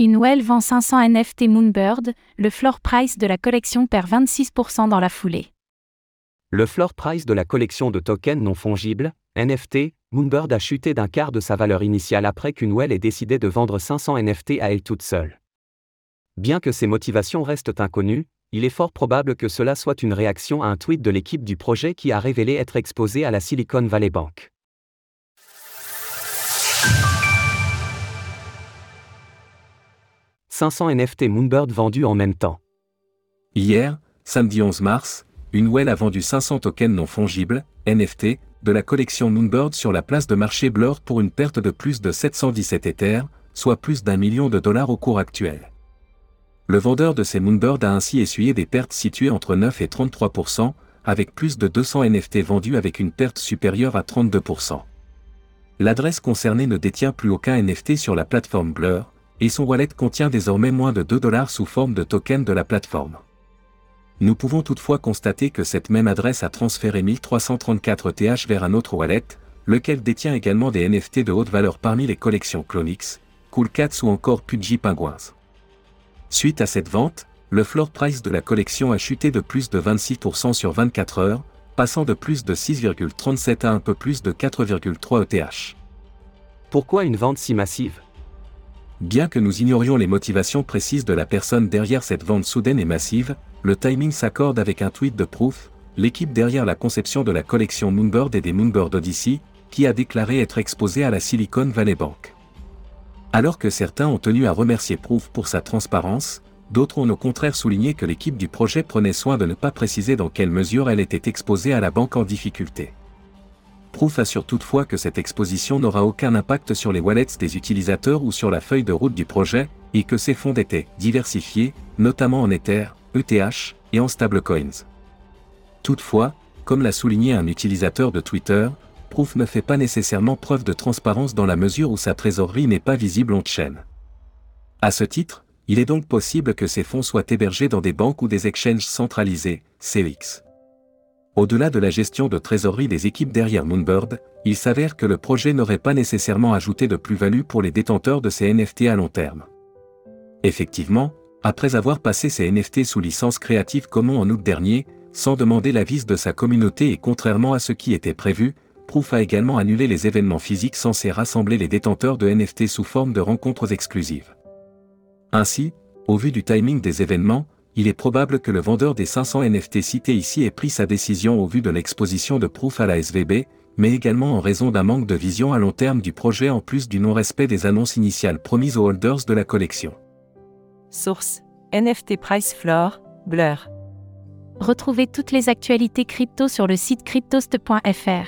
Inwell vend 500 NFT Moonbird, le floor price de la collection perd 26% dans la foulée. Le floor price de la collection de tokens non fongibles, NFT, Moonbird a chuté d'un quart de sa valeur initiale après qu'Unwell ait décidé de vendre 500 NFT à elle toute seule. Bien que ses motivations restent inconnues, il est fort probable que cela soit une réaction à un tweet de l'équipe du projet qui a révélé être exposé à la Silicon Valley Bank. « 500 NFT Moonbird vendus en même temps. Hier, samedi 11 mars, Unwell a vendu 500 tokens non fongibles, NFT, de la collection Moonbird sur la place de marché Blur pour une perte de plus de 717 Ethers, soit plus d'un million de dollars au cours actuel. Le vendeur de ces Moonbirds a ainsi essuyé des pertes situées entre 9 et 33% avec plus de 200 NFT vendus avec une perte supérieure à 32% L'adresse concernée ne détient plus aucun NFT sur la plateforme Blur, et son wallet contient désormais moins de 2 dollars sous forme de token de la plateforme. Nous pouvons toutefois constater que cette même adresse a transféré 1334 TH vers un autre wallet, lequel détient également des NFT de haute valeur parmi les collections Clonix, Cool Cats ou encore Pudgy Penguins. Suite à cette vente, le floor price de la collection a chuté de plus de 26% sur 24 heures, passant de plus de 6,37 à un peu plus de 4,3 ETH. Pourquoi une vente si massive? Bien que nous ignorions les motivations précises de la personne derrière cette vente soudaine et massive, le timing s'accorde avec un tweet de Proof, l'équipe derrière la conception de la collection Moonbird et des Moonbird Odyssey, qui a déclaré être exposée à la Silicon Valley Bank. Alors que certains ont tenu à remercier Proof pour sa transparence, d'autres ont au contraire souligné que l'équipe du projet prenait soin de ne pas préciser dans quelle mesure elle était exposée à la banque en difficulté. Proof assure toutefois que cette exposition n'aura aucun impact sur les wallets des utilisateurs ou sur la feuille de route du projet, et que ces fonds étaient diversifiés, notamment en Ether, ETH et en stablecoins. Toutefois, comme l'a souligné un utilisateur de Twitter, Proof ne fait pas nécessairement preuve de transparence dans la mesure où sa trésorerie n'est pas visible en chaîne. À ce titre, il est donc possible que ces fonds soient hébergés dans des banques ou des exchanges centralisés, CX. Au-delà de la gestion de trésorerie des équipes derrière Moonbird, il s'avère que le projet n'aurait pas nécessairement ajouté de plus-value pour les détenteurs de ces NFT à long terme. Effectivement, après avoir passé ces NFT sous licence Creative Commons en août dernier, sans demander l'avis de sa communauté et contrairement à ce qui était prévu, Proof a également annulé les événements physiques censés rassembler les détenteurs de NFT sous forme de rencontres exclusives. Ainsi, au vu du timing des événements, il est probable que le vendeur des 500 NFT cités ici ait pris sa décision au vu de l'exposition de Proof à la SVB, mais également en raison d'un manque de vision à long terme du projet en plus du non-respect des annonces initiales promises aux holders de la collection. Source NFT Price Floor, Blur. Retrouvez toutes les actualités crypto sur le site cryptost.fr.